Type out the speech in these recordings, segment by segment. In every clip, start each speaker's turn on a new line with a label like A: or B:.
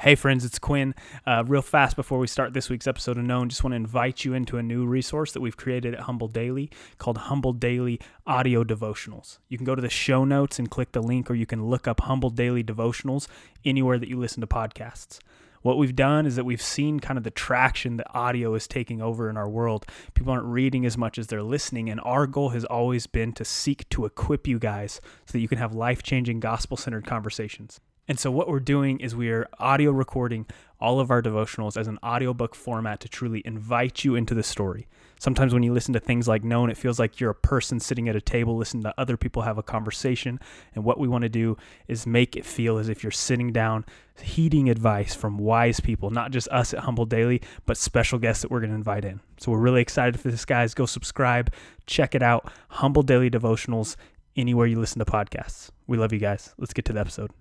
A: Hey, friends, it's Quinn. Uh, real fast before we start this week's episode of Known, just want to invite you into a new resource that we've created at Humble Daily called Humble Daily Audio Devotionals. You can go to the show notes and click the link, or you can look up Humble Daily Devotionals anywhere that you listen to podcasts. What we've done is that we've seen kind of the traction that audio is taking over in our world. People aren't reading as much as they're listening, and our goal has always been to seek to equip you guys so that you can have life changing, gospel centered conversations. And so, what we're doing is we are audio recording all of our devotionals as an audiobook format to truly invite you into the story. Sometimes, when you listen to things like Known, it feels like you're a person sitting at a table listening to other people have a conversation. And what we want to do is make it feel as if you're sitting down, heeding advice from wise people, not just us at Humble Daily, but special guests that we're going to invite in. So, we're really excited for this, guys. Go subscribe, check it out. Humble Daily Devotionals, anywhere you listen to podcasts. We love you guys. Let's get to the episode.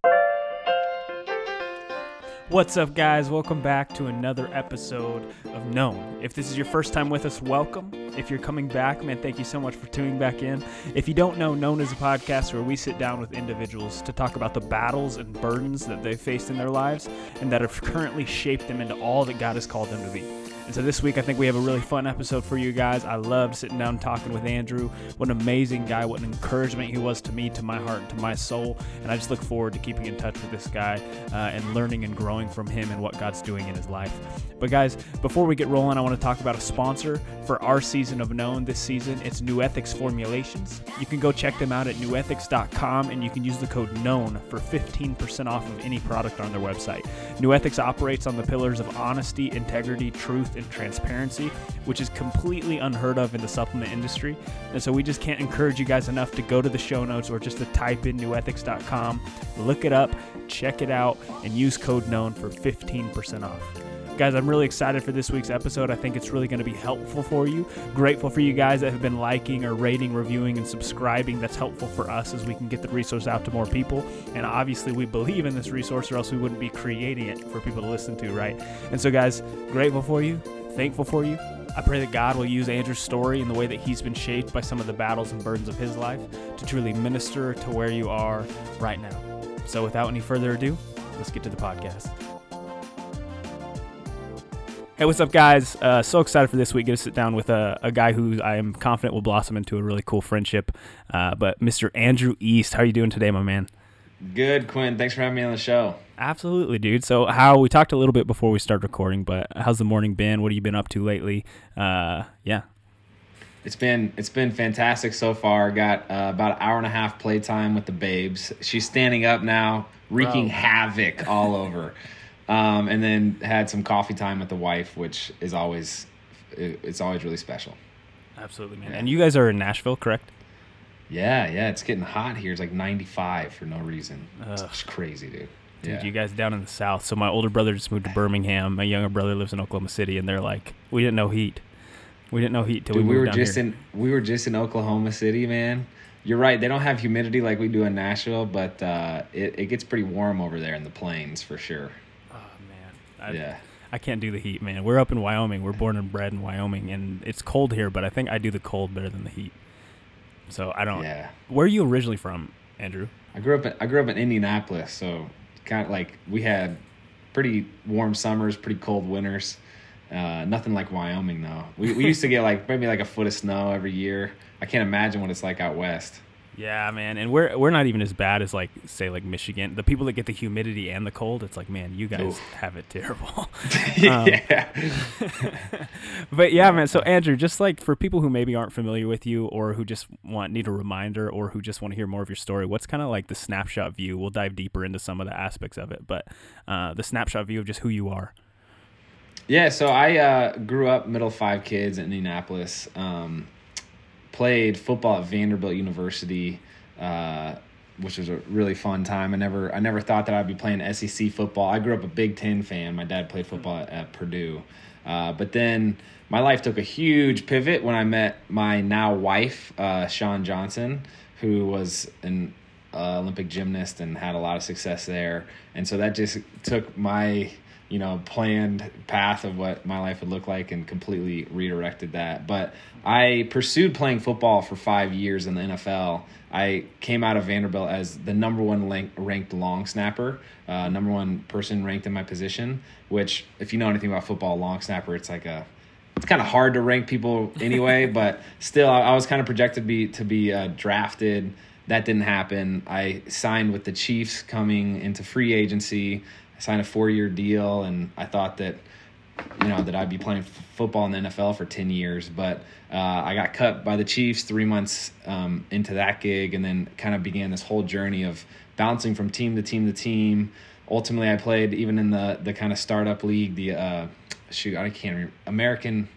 A: What's up, guys? Welcome back to another episode of Known. If this is your first time with us, welcome. If you're coming back, man, thank you so much for tuning back in. If you don't know, Known is a podcast where we sit down with individuals to talk about the battles and burdens that they've faced in their lives and that have currently shaped them into all that God has called them to be. And so this week, I think we have a really fun episode for you guys. I loved sitting down talking with Andrew. What an amazing guy. What an encouragement he was to me, to my heart, to my soul. And I just look forward to keeping in touch with this guy uh, and learning and growing from him and what God's doing in his life. But guys, before we get rolling, I want to talk about a sponsor for our season of Known this season. It's New Ethics Formulations. You can go check them out at newethics.com and you can use the code KNOWN for 15% off of any product on their website. New Ethics operates on the pillars of honesty, integrity, truth, and transparency, which is completely unheard of in the supplement industry. And so we just can't encourage you guys enough to go to the show notes or just to type in newethics.com, look it up, check it out, and use code KNOWN for 15% off. Guys, I'm really excited for this week's episode. I think it's really going to be helpful for you. Grateful for you guys that have been liking or rating, reviewing, and subscribing. That's helpful for us as we can get the resource out to more people. And obviously, we believe in this resource, or else we wouldn't be creating it for people to listen to, right? And so, guys, grateful for you, thankful for you. I pray that God will use Andrew's story and the way that he's been shaped by some of the battles and burdens of his life to truly minister to where you are right now. So, without any further ado, let's get to the podcast. Hey, what's up, guys? Uh, so excited for this week. Get to sit down with a, a guy who I am confident will blossom into a really cool friendship. Uh, but Mr. Andrew East, how are you doing today, my man?
B: Good, Quinn. Thanks for having me on the show.
A: Absolutely, dude. So, how we talked a little bit before we started recording, but how's the morning been? What have you been up to lately? Uh, yeah,
B: It's been it's been fantastic so far. Got uh, about an hour and a half playtime with the babes. She's standing up now, wreaking havoc all over. Um, and then had some coffee time with the wife, which is always it's always really special.
A: absolutely, man. And you guys are in Nashville, correct?
B: Yeah, yeah. It's getting hot here. It's like 95 for no reason.
A: Ugh.
B: It's crazy, dude.
A: Dude,
B: Yeah.
A: you guys down in the south. So my older brother just moved to Birmingham. My younger brother lives in Oklahoma City, and they're like, we didn't know heat. We didn't know heat till
B: Dude,
A: we
B: we were just
A: here.
B: in we were just in Oklahoma City, man. You're right. They don't have humidity like we do in Nashville, but uh, it it gets pretty warm over there in the plains for sure.
A: I,
B: yeah.
A: I can't do the heat, man. We're up in Wyoming. We're born and bred in Wyoming, and it's cold here, but I think I do the cold better than the heat. So I don't.
B: Yeah.
A: Where are you originally from, Andrew?
B: I grew up in I grew up in Indianapolis, so kind of like we had pretty warm summers, pretty cold winters. Uh, nothing like Wyoming though. We we used to get like maybe like a foot of snow every year. I can't imagine what it's like out west.
A: Yeah, man, and we're we're not even as bad as like say like Michigan. The people that get the humidity and the cold, it's like, man, you guys
B: Oof.
A: have it terrible.
B: yeah.
A: but yeah, man. So Andrew, just like for people who maybe aren't familiar with you, or who just want need a reminder, or who just want to hear more of your story, what's kind of like the snapshot view? We'll dive deeper into some of the aspects of it, but uh, the snapshot view of just who you are.
B: Yeah, so I uh, grew up middle five kids in Indianapolis. Um, played football at Vanderbilt University, uh, which was a really fun time. I never I never thought that I'd be playing SEC football. I grew up a Big Ten fan. My dad played football at, at Purdue, uh, but then my life took a huge pivot when I met my now wife, uh, Shawn Johnson, who was an uh, Olympic gymnast and had a lot of success there. And so that just took my you know, planned path of what my life would look like and completely redirected that. But I pursued playing football for five years in the NFL. I came out of Vanderbilt as the number one ranked long snapper, uh, number one person ranked in my position. Which, if you know anything about football, long snapper, it's like a it's kind of hard to rank people anyway. but still, I, I, was kind of projected to be to be uh, drafted. That didn't happen. I signed with the Chiefs coming into free agency. I signed a four year deal, and I thought that you know that I'd be playing f- football in the NFL for ten years. But uh, I got cut by the Chiefs three months um, into that gig, and then kind of began this whole journey of bouncing from team to team to team. Ultimately, I played even in the the kind of startup league, the uh, shoot, I can't remember American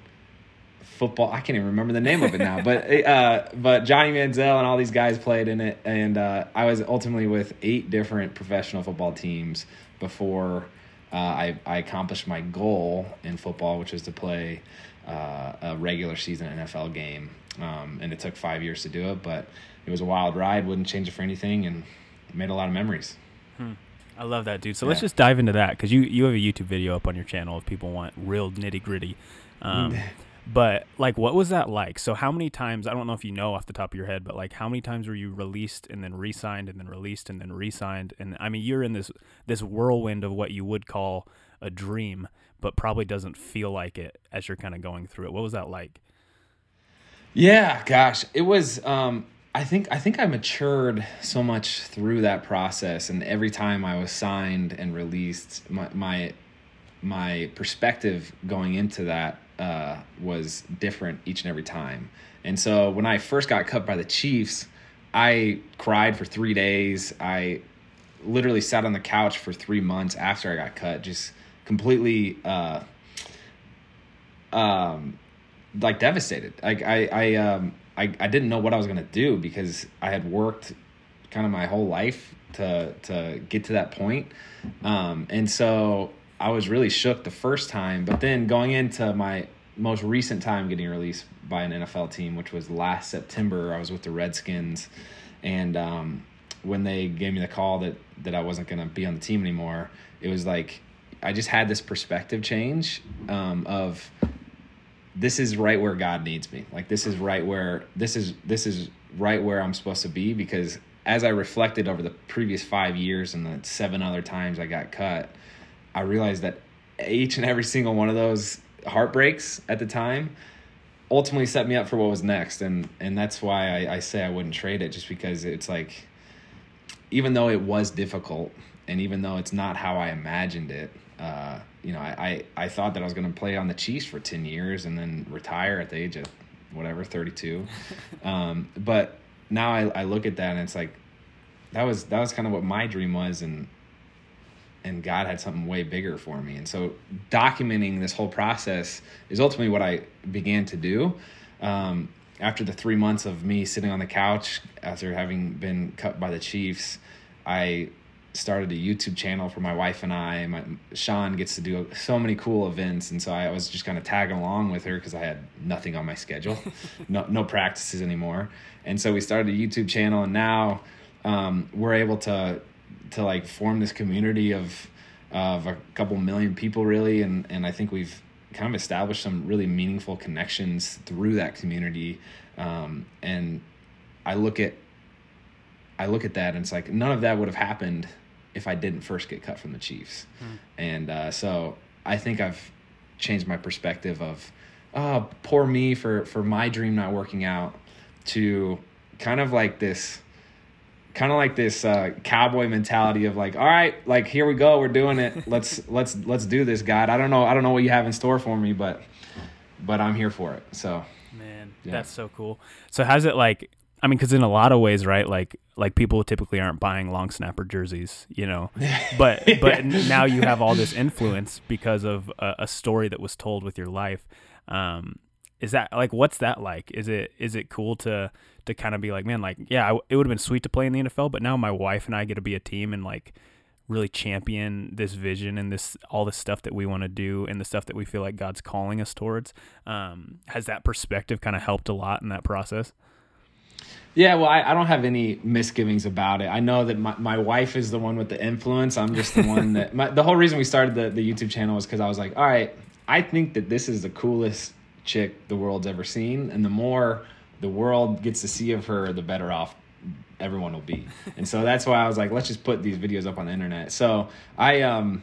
B: football. I can't even remember the name of it now, but uh, but Johnny Manziel and all these guys played in it, and uh, I was ultimately with eight different professional football teams before uh, I I accomplished my goal in football, which was to play uh, a regular season NFL game. Um, and it took five years to do it, but it was a wild ride. Wouldn't change it for anything, and made a lot of memories.
A: Hmm. I love that, dude. So yeah. let's just dive into that because you you have a YouTube video up on your channel if people want real nitty gritty. Um, but like, what was that like? So how many times? I don't know if you know off the top of your head, but like, how many times were you released and then re-signed and then released and then re-signed? And I mean, you're in this this whirlwind of what you would call a dream, but probably doesn't feel like it as you're kind of going through it. What was that like?
B: Yeah, gosh, it was. Um, I think I think I matured so much through that process, and every time I was signed and released, my my, my perspective going into that uh, was different each and every time. And so when I first got cut by the Chiefs, I cried for three days. I literally sat on the couch for three months after I got cut, just completely uh, um, like devastated. Like I I um I, I didn't know what I was gonna do because I had worked kind of my whole life to to get to that point. Um, and so I was really shook the first time, but then going into my most recent time getting released by an NFL team, which was last September, I was with the Redskins, and um, when they gave me the call that that I wasn't gonna be on the team anymore, it was like I just had this perspective change um, of this is right where God needs me. Like this is right where this is this is right where I'm supposed to be because as I reflected over the previous 5 years and the seven other times I got cut, I realized that each and every single one of those heartbreaks at the time ultimately set me up for what was next and and that's why I, I say I wouldn't trade it just because it's like even though it was difficult and even though it's not how I imagined it, uh, you know, I, I, I thought that I was going to play on the Chiefs for 10 years and then retire at the age of whatever, 32. um, but now I, I look at that and it's like, that was, that was kind of what my dream was. And, and God had something way bigger for me. And so documenting this whole process is ultimately what I began to do. Um, after the three months of me sitting on the couch after having been cut by the Chiefs, I started a YouTube channel for my wife and I. My Shawn gets to do so many cool events, and so I was just kind of tagging along with her because I had nothing on my schedule, no no practices anymore. And so we started a YouTube channel, and now um, we're able to to like form this community of of a couple million people really, and and I think we've kind of established some really meaningful connections through that community. Um, and I look at I look at that and it's like none of that would have happened if I didn't first get cut from the Chiefs. Hmm. And uh, so I think I've changed my perspective of, oh, poor me for, for my dream not working out to kind of like this kind of like this uh, cowboy mentality of like all right like here we go we're doing it let's let's let's do this god i don't know i don't know what you have in store for me but but i'm here for it so
A: man yeah. that's so cool so how's it like I mean, because in a lot of ways, right? Like, like people typically aren't buying long snapper jerseys, you know. But but now you have all this influence because of a, a story that was told with your life. Um, is that like what's that like? Is it is it cool to to kind of be like, man, like yeah, it would have been sweet to play in the NFL, but now my wife and I get to be a team and like really champion this vision and this all the stuff that we want to do and the stuff that we feel like God's calling us towards. Um, has that perspective kind of helped a lot in that process?
B: Yeah, well, I, I don't have any misgivings about it. I know that my, my wife is the one with the influence. I'm just the one that. My, the whole reason we started the, the YouTube channel was because I was like, all right, I think that this is the coolest chick the world's ever seen. And the more the world gets to see of her, the better off everyone will be. And so that's why I was like, let's just put these videos up on the internet. So I, um,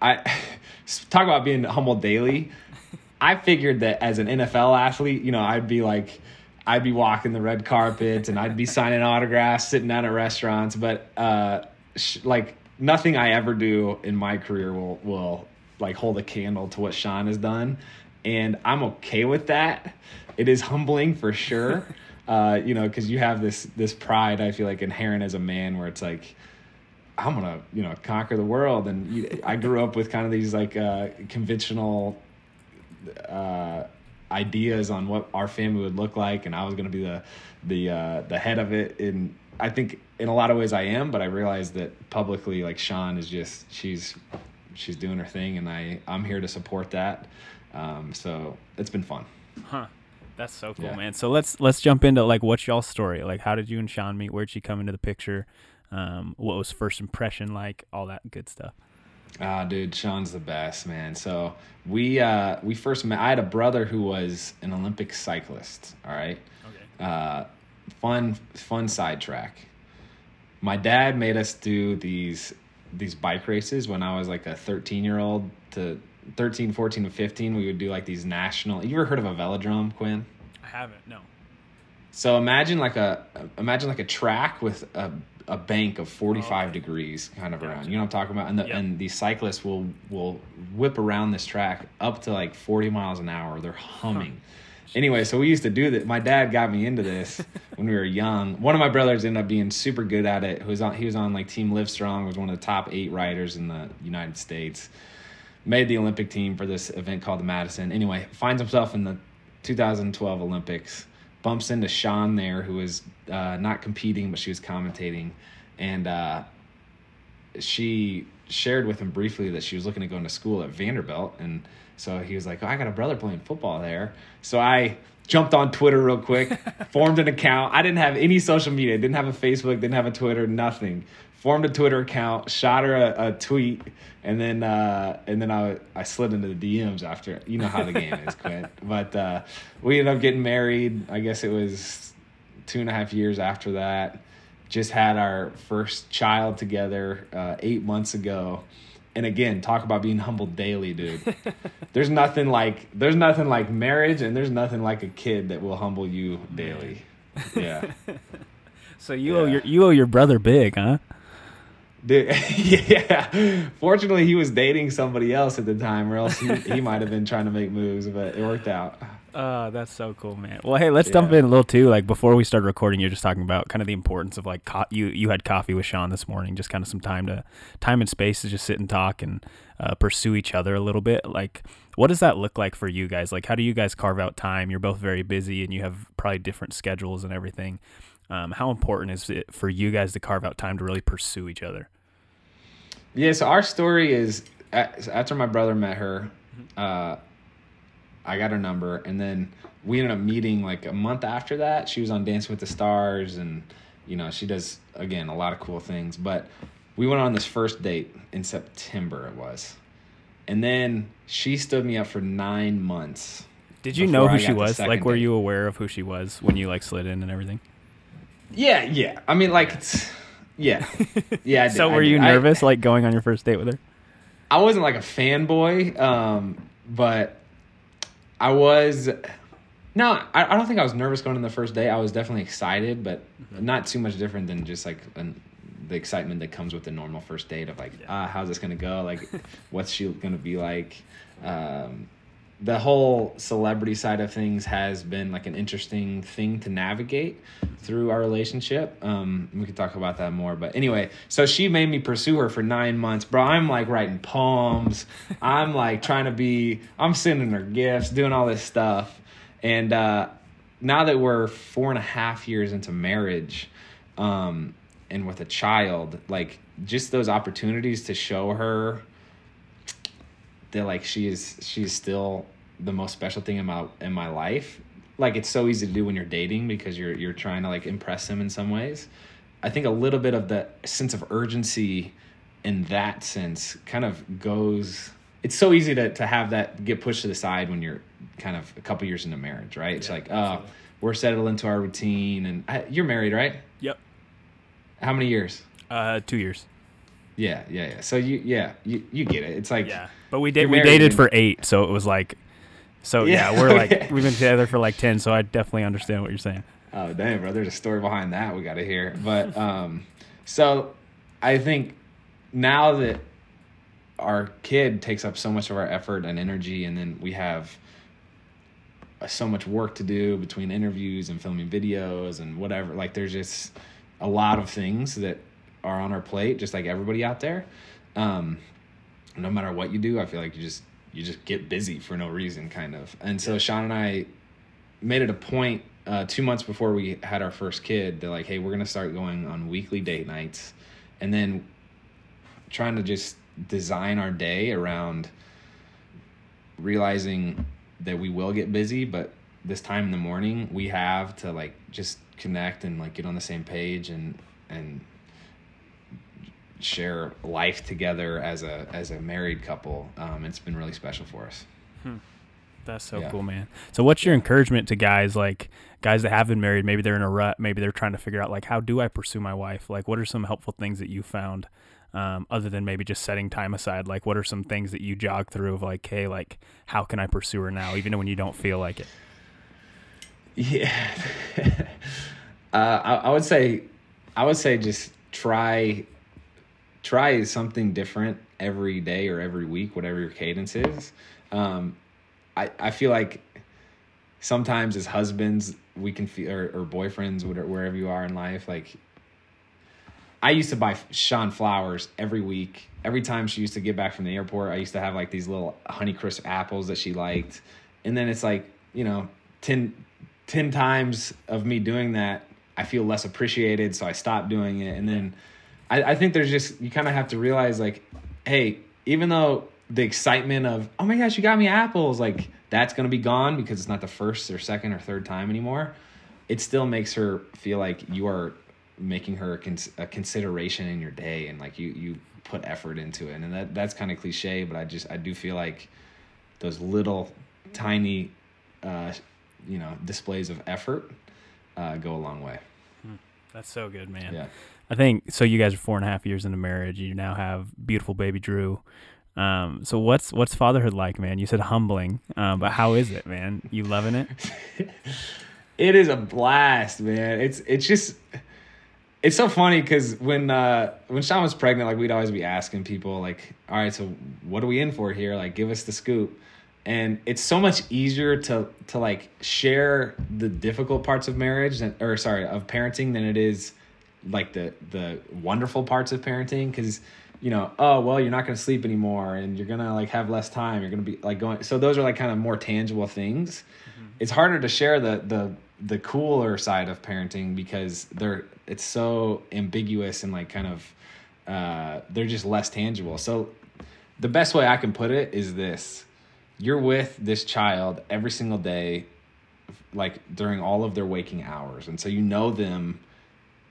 B: I talk about being humbled daily. I figured that as an NFL athlete, you know, I'd be like, I'd be walking the red carpet and I'd be signing autographs, sitting down at restaurants, but uh, sh- like nothing I ever do in my career will will like hold a candle to what Shawn has done, and I'm okay with that. It is humbling for sure, uh, you know, because you have this this pride I feel like inherent as a man, where it's like. I'm gonna, you know, conquer the world, and you, I grew up with kind of these like uh, conventional uh, ideas on what our family would look like, and I was going to be the the uh, the head of it. And I think in a lot of ways I am, but I realized that publicly, like Shawn is just she's she's doing her thing, and I I'm here to support that. Um, so it's been fun.
A: Huh. That's so cool,
B: Yeah.
A: man. So let's let's jump into like what's y'all's story? Like how did you and Shawn meet? Where'd she come into the picture? Um, what was first impression like? All that good stuff.
B: Ah, dude, Shawn's the best, man. So we uh, we first met. I had a brother who was an Olympic cyclist. All right.
A: Okay.
B: uh, fun fun sidetrack. My dad made us do these these bike races when I was like a 13 year old to 13, 14 to 15. We would do like these national. You ever heard of a velodrome, Quinn?
A: I haven't. No.
B: So imagine like a imagine like a track with a a bank of 45
A: Oh, okay.
B: degrees kind of around. You know what I'm talking about? And the
A: Yep.
B: and these cyclists will will whip around this track up to like 40 miles an hour. They're humming. Anyway, so we used to do that. My dad got me into this when we were young. One of my brothers ended up being super good at it. Who was on he was on like Team Livestrong, was one of the top 8 riders in the United States. Made the Olympic team for this event called the Madison. Anyway, finds himself in the 2012 Olympics bumps into Shawn there, who was uh, not competing, but she was commentating, and uh, she shared with him briefly that she was looking to go into school at Vanderbilt, and so he was like, oh, "I got a brother playing football there," so I jumped on Twitter real quick, formed an account. I didn't have any social media, didn't have a Facebook, didn't have a Twitter, nothing. Formed a Twitter account, shot her a, a tweet, and then uh, and then I I slid into the DMs after. You know how the game is, Quinn. But uh, we ended up getting married. I guess it was two and a half years after that. Just had our first child together uh, eight months ago. And again, talk about being humbled daily, dude. there's nothing like there's nothing like marriage, and there's nothing like a kid that will humble you daily. Yeah.
A: So you owe your you owe your brother big, huh?
B: Dude, yeah. Fortunately, he was dating somebody else at the time, or else he, he might have been trying to make moves, but it worked out.
A: Uh, that's so cool, man. Well, hey, let's jump
B: Yeah.
A: in a little too. Like before we started recording, you're just talking about kind of the importance of like co- you you had coffee with Shawn this morning, just kind of some time to time and space to just sit and talk and uh, pursue each other a little bit. Like, what does that look like for you guys? Like, how do you guys carve out time? You're both very busy and you have probably different schedules and everything. Um, how important is it for you guys to carve out time to really pursue each other?
B: Yeah, so our story is after my brother met her, uh, I got her number, and then we ended up meeting like a month after that. She was on Dancing with the Stars, and you know she does again a lot of cool things. But we went on this first date in September. It was, and then she stood me up for nine months.
A: Did you know who
B: I
A: she was? Like, were
B: date.
A: you aware of who she was when you like slid in and everything?
B: Yeah, yeah. I mean, like, it's, yeah, yeah. I did,
A: so
B: I
A: were
B: did.
A: you
B: I-
A: nervous, like going on your first date with her?
B: I wasn't like a fanboy, um, but I was. No, I, I don't think I was nervous going on the first day. I was definitely excited, but not too much different than just like an, the excitement that comes with the normal first date of like, ah, how's this gonna go? Like, what's she gonna be like? Um, the whole celebrity side of things has been like an interesting thing to navigate through our relationship. Um, we could talk about that more, but anyway, so she made me pursue her for nine months, bro. I'm like writing poems. I'm like trying to be. I'm sending her gifts, doing all this stuff, and uh, now that we're four and a half years into marriage, um, and with a child, like just those opportunities to show her that like she is she's still the most special thing in my in my life like it's so easy to do when you're dating because you're you're trying to like impress him in some ways. I think a little bit of the sense of urgency in that sense kind of goes it's so easy to, to have that get pushed to the side when you're kind of a couple years into marriage, right? It's
A: Yeah,
B: like, oh, we're settled into our routine, and I, you're married, right?
A: Yep.
B: How many years?
A: Uh, two years.
B: Yeah, yeah, yeah. So you, yeah, you, you get it. It's like,
A: Yeah, but we did.
B: You're
A: We
B: married
A: dated for eight, so it was like, so yeah,
B: Yeah,
A: we're like we've been together for like ten. So I definitely understand what you're saying.
B: oh damn, bro, there's a story behind that we got to hear. But um, so I think now that our kid takes up so much of our effort and energy, and then we have uh, so much work to do between interviews and filming videos and whatever. Like, there's just a lot of things that are on our plate, just like everybody out there. Um, no matter what you do, I feel like you just you just get busy for no reason, kind of. And so Shawn and I made it a point uh, two months before we had our first kid. They're like, "Hey, we're gonna start going on weekly date nights," and then trying to just design our day around realizing that we will get busy, but this time in the morning we have to like just connect and like get on the same page and and share life together as a as a married couple. Um, it's been really special for us.
A: That's so
B: Yeah.
A: cool, man. So what's your encouragement to guys like guys that have been married? Maybe they're in a rut. Maybe they're trying to figure out like how do I pursue my wife? Like what are some helpful things that you found? Um, other than maybe just setting time aside, like what are some things that you jog through of like, hey, like how can I pursue her now, even when you don't feel like it?
B: Yeah. uh, I, I would say, I would say just try, try something different every day or every week, whatever your cadence is. Um, I, I feel like sometimes as husbands, we can feel, or, or boyfriends, whatever, wherever you are in life, like I used to buy Shawn flowers every week. Every time she used to get back from the airport, I used to have like these little Honeycrisp apples that she liked. And then it's like, you know, 10, 10 times of me doing that, I feel less appreciated. So I stopped doing it. And then I, I think there's just, you kind of have to realize like, hey, even though the excitement of, oh my gosh, you got me apples, like that's going to be gone because it's not the first or second or third time anymore it still makes her feel like you are making her a, cons- a consideration in your day and like you you put effort into it. And that that's kind of cliche but i just i do feel like those little tiny uh you know displays of effort uh go a long way.
A: That's so good, man.
B: yeah
A: I think so. You guys are four and a half years into marriage. You now have beautiful baby Drew. Um, so what's what's fatherhood like, man? You said humbling, um, but how is it, man? You loving it?
B: it is a blast, man. It's it's just it's so funny because when uh when Shawn was pregnant, like we'd always be asking people like, all right, so what are we in for here? Like, give us the scoop. And it's so much easier to to like share the difficult parts of marriage than, or sorry of parenting than it is like the the wonderful parts of parenting because you know oh well you're not going to sleep anymore and you're going to like have less time you're going to be like going so those are like kind of more tangible things. It's harder to share the the the cooler side of parenting because they're it's so ambiguous and like kind of uh they're just less tangible. So the best way i can put it is this. You're with this child every single day like during all of their waking hours and so you know them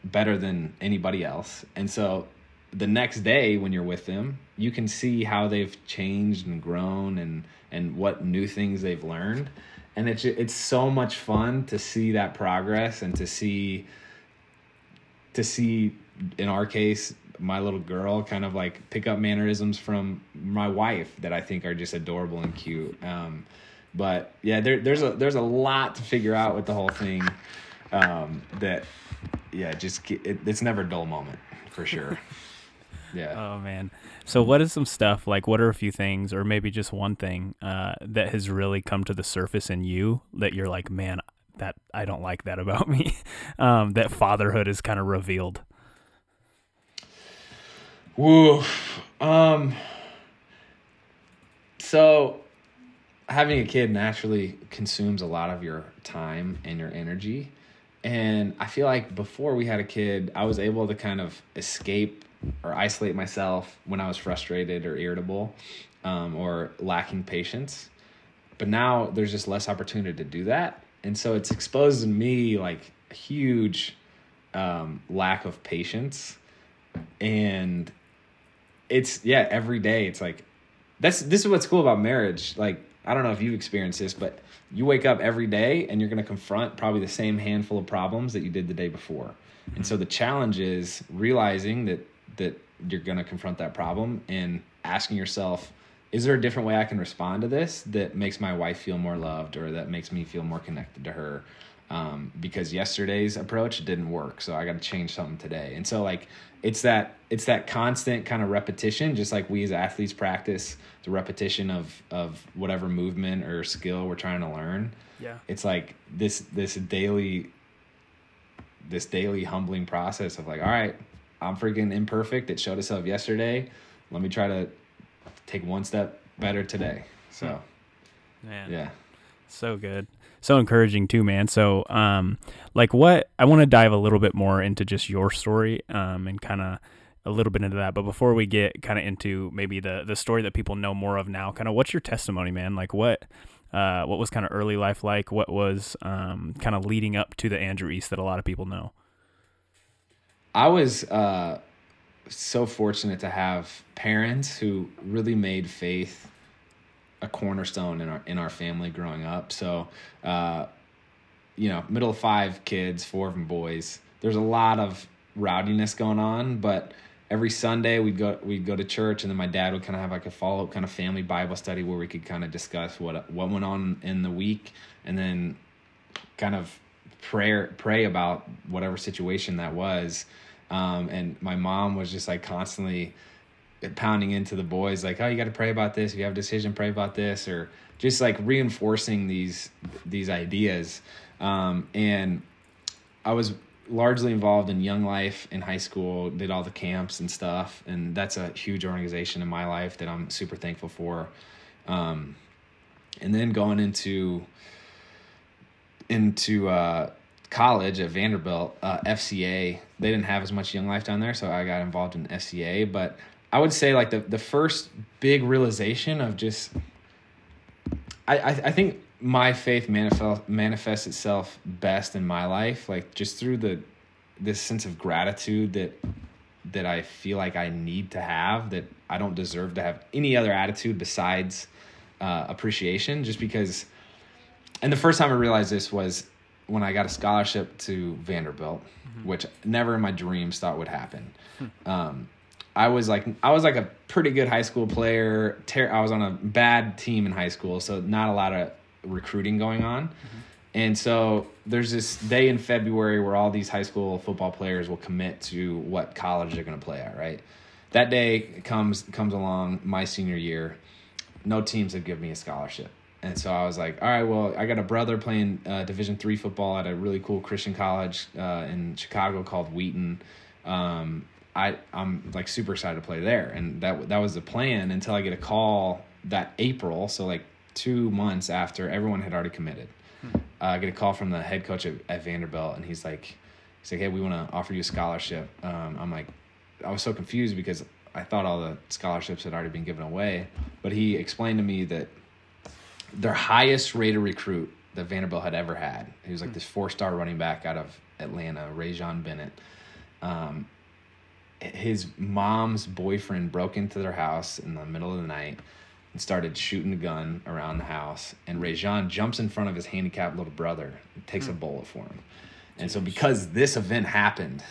B: better than anybody else and so the next day when you're with them you can see how they've changed and grown and and what new things they've learned and it's it's so much fun to see that progress and to see to see in our case my little girl kind of like pick up mannerisms from my wife that I think are just adorable and cute. Um, but yeah, there, there's a there's a lot to figure out with the whole thing. Um, that yeah, just it, it's never a dull moment for sure. Yeah.
A: Oh man. So what is some stuff like what are a few things or maybe just one thing uh, that has really come to the surface in you that you're like, man, that I don't like that about me. um, that fatherhood is kind of revealed.
B: Woo. Um. So, having a kid naturally consumes a lot of your time and your energy, and I feel like before we had a kid, I was able to kind of escape or isolate myself when I was frustrated or irritable, um, or lacking patience. But now there's just less opportunity to do that, and so it's exposed me like a huge um, lack of patience, and it's yeah every day it's like that's this is what's cool about marriage. Like I don't know if you've experienced this, but you wake up every day and you're going to confront probably the same handful of problems that you did the day before. And so the challenge is realizing that that you're going to confront that problem and asking yourself, is there a different way I can respond to this that makes my wife feel more loved or that makes me feel more connected to her? Um, because yesterday's approach didn't work, so I got to change something today. And so like it's that it's that constant kind of repetition, just like we as athletes practice the repetition of of whatever movement or skill we're trying to learn.
A: Yeah.
B: It's like this this daily this daily humbling process of like, all right, I'm freaking imperfect. It showed itself yesterday. Let me try to take one step better today. So,
A: Man.
B: yeah.
A: So good. So encouraging too, man. So, um, like what I want to dive a little bit more into just your story, um, and kind of a little bit into that. But before we get kind of into maybe the the story that people know more of now, kind of what's your testimony, man? Like what, uh, what was kind of early life like? What was um, kind of leading up to the Andrew East that a lot of people know?
B: I was uh, so fortunate to have parents who really made faith a cornerstone in our in our family growing up. So, uh, you know, middle of five kids, four of them boys. There's a lot of rowdiness going on, but every Sunday we'd go we'd go to church, and then my dad would kind of have like a follow up kind of family Bible study where we could kind of discuss what what went on in the week, and then kind of prayer pray about whatever situation that was. Um, and my mom was just like constantly pounding into the boys like oh you got to pray about this if you have a decision pray about this or just like reinforcing these these ideas um, and i was largely involved in young life in high school did all the camps and stuff and that's a huge organization in my life that i'm super thankful for um, and then going into into uh, college at Vanderbilt, uh, FCA, they didn't have as much young life down there, so I got involved in FCA. But I would say like the the first big realization of just, I I, I think my faith manifest manifests itself best in my life, like just through the this sense of gratitude that that I feel like I need to have that I don't deserve to have any other attitude besides uh, appreciation, just because. And the first time I realized this was when I got a scholarship to Vanderbilt, mm-hmm. which never in my dreams thought would happen. Hmm. Um, I was like I was like a pretty good high school player. Ter- I was on a bad team in high school, so not a lot of recruiting going on. Mm-hmm. And so there's this day in February where all these high school football players will commit to what college they're going to play at, right? That day comes comes along my senior year. No teams have given me a scholarship. And so I was like, all right, well, I got a brother playing uh, Division three football at a really cool Christian college uh, in Chicago called Wheaton. Um, I I'm like super excited to play there, and that that was the plan until I get a call that April, so like two months after everyone had already committed. Hmm. Uh, I get a call from the head coach at, at Vanderbilt, and he's like, he's like, hey, we want to offer you a scholarship. Um, I'm like, I was so confused because I thought all the scholarships had already been given away, but he explained to me that their highest rated recruit that Vanderbilt had ever had. He was like hmm. this four star running back out of Atlanta, Rajon Bennett. Um, his mom's boyfriend broke into their house in the middle of the night and started shooting a gun around the house. And Rajon jumps in front of his handicapped little brother and takes mm. a hmm. bullet for him. And so, because this event happened,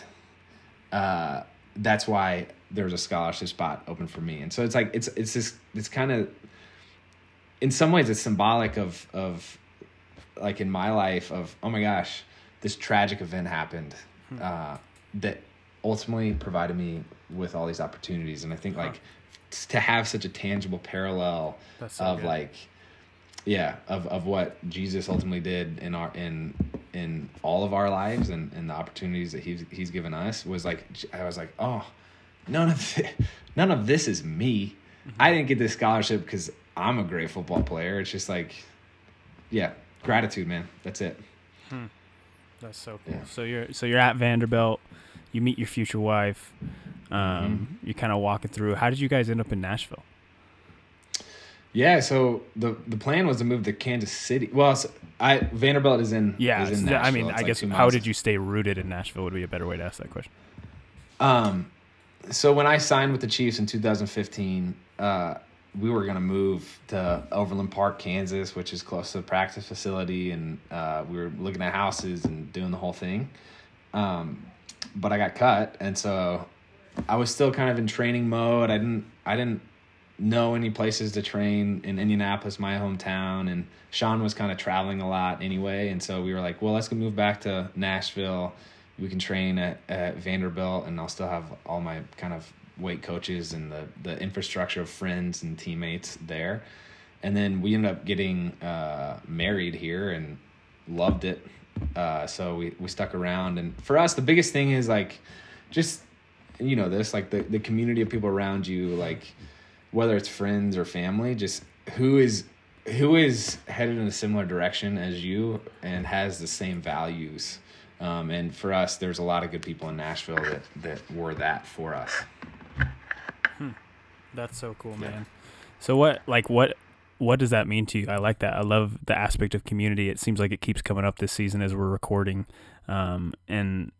B: uh, that's why there was a scholarship spot open for me. And so it's like it's it's this it's kind of in some ways it's symbolic of of like in my life of oh my gosh this tragic event happened hmm. uh, that ultimately provided me with all these opportunities and i think like to have such a tangible parallel so of good. like yeah of, of what jesus ultimately did in our in in all of our lives and, and the opportunities that he's he's given us was like i was like oh none of this, none of this is me mm-hmm. i didn't get this scholarship because I'm a great football player. It's just like, yeah, gratitude, man. That's it.
A: Hmm. That's so cool. Yeah. So you're so you're at Vanderbilt. You meet your future wife. Um, mm-hmm. You're kind of walking through. How did you guys end up in Nashville?
B: Yeah, so the the plan was to move to Kansas City. Well, so I Vanderbilt is in
A: Yeah,
B: is in
A: I mean,
B: It's
A: I
B: like
A: guess how did you stay rooted in Nashville would be a better way to ask that question.
B: Um, so when I signed with the Chiefs in 2015, uh, we were gonna move to Overland Park, Kansas, which is close to the practice facility, and uh, we were looking at houses and doing the whole thing. Um, but I got cut, and so I was still kind of in training mode. I didn't, I didn't know any places to train in Indianapolis, my hometown, and Shawn was kind of traveling a lot anyway, and so we were like, well, let's go move back to Nashville. We can train at, at Vanderbilt, and I'll still have all my kind of weight coaches and the the infrastructure of friends and teammates there. And then we ended up getting uh, married here and loved it. Uh, so we, we stuck around. And for us, the biggest thing is like just, you know, this like the, the community of people around you, like whether it's friends or family, just who is who is headed in a similar direction as you and has the same values. Um, and for us, there's a lot of good people in Nashville that, that were that for us.
A: That's so cool, man. So what like what what does that mean to you? I like that. I love the aspect of community. It seems like it keeps coming up this season as we're recording. Um, and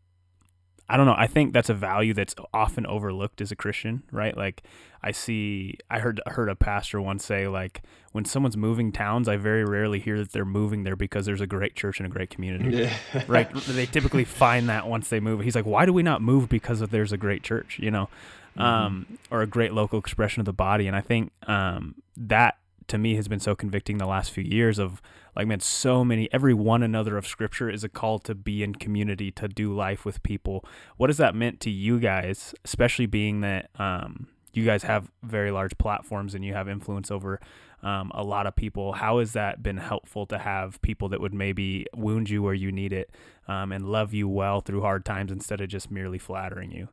A: I don't know. I think that's a value that's often overlooked as a Christian, right? Like I see I heard heard a pastor once say like when someone's moving towns, I very rarely hear that they're moving there because there's a great church and a great community.
B: Yeah.
A: right they typically find that once they move he's like why do we not move because of there's a great church you know um, or a great local expression of the body and i think um, that to me has been so convicting the last few years of like man so many every one another of scripture is a call to be in community to do life with people what has that meant to you guys especially being that um, you guys have very large platforms and you have influence over um, a lot of people. How has that been helpful to have people that would maybe wound you where you need it um, and love you well through hard times instead of just merely flattering you?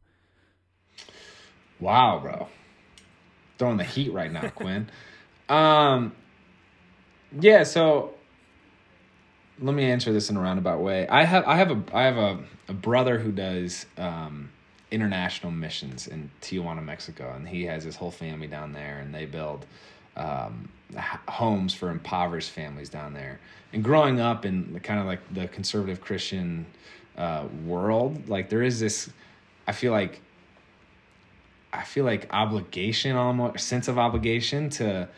B: Wow, bro. Throwing the heat right now, Quinn. Um yeah, so let me answer this in a roundabout way. I have I have a I have a, a brother who does um international missions in Tijuana, Mexico, and he has his whole family down there and they build um, homes for impoverished families down there. And growing up in kind of like the conservative Christian uh, world, like there is this, I feel like, I feel like obligation almost sense of obligation to,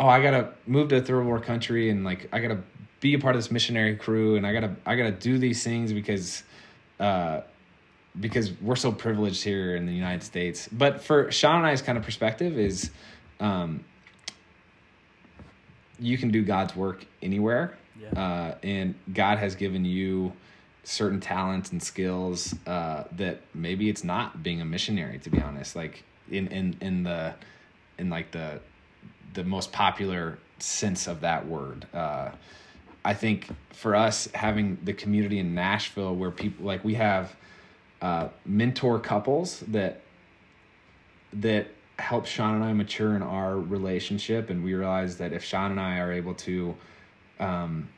B: oh, I gotta move to a third world country and like I gotta be a part of this missionary crew and I gotta I gotta do these things because, uh, because we're so privileged here in the United States. But for Shawn and I's kind of perspective is, um, you can do God's work anywhere.
A: Yeah.
B: Uh, and God has given you certain talents and skills uh, that maybe it's not being a missionary, to be honest. Like in, in, in the, in like the, the most popular sense of that word. Uh, I think for us having the community in Nashville where people like we have uh, mentor couples that that help Shawn and I mature in our relationship, and we realize that if Shawn and I are able to, um,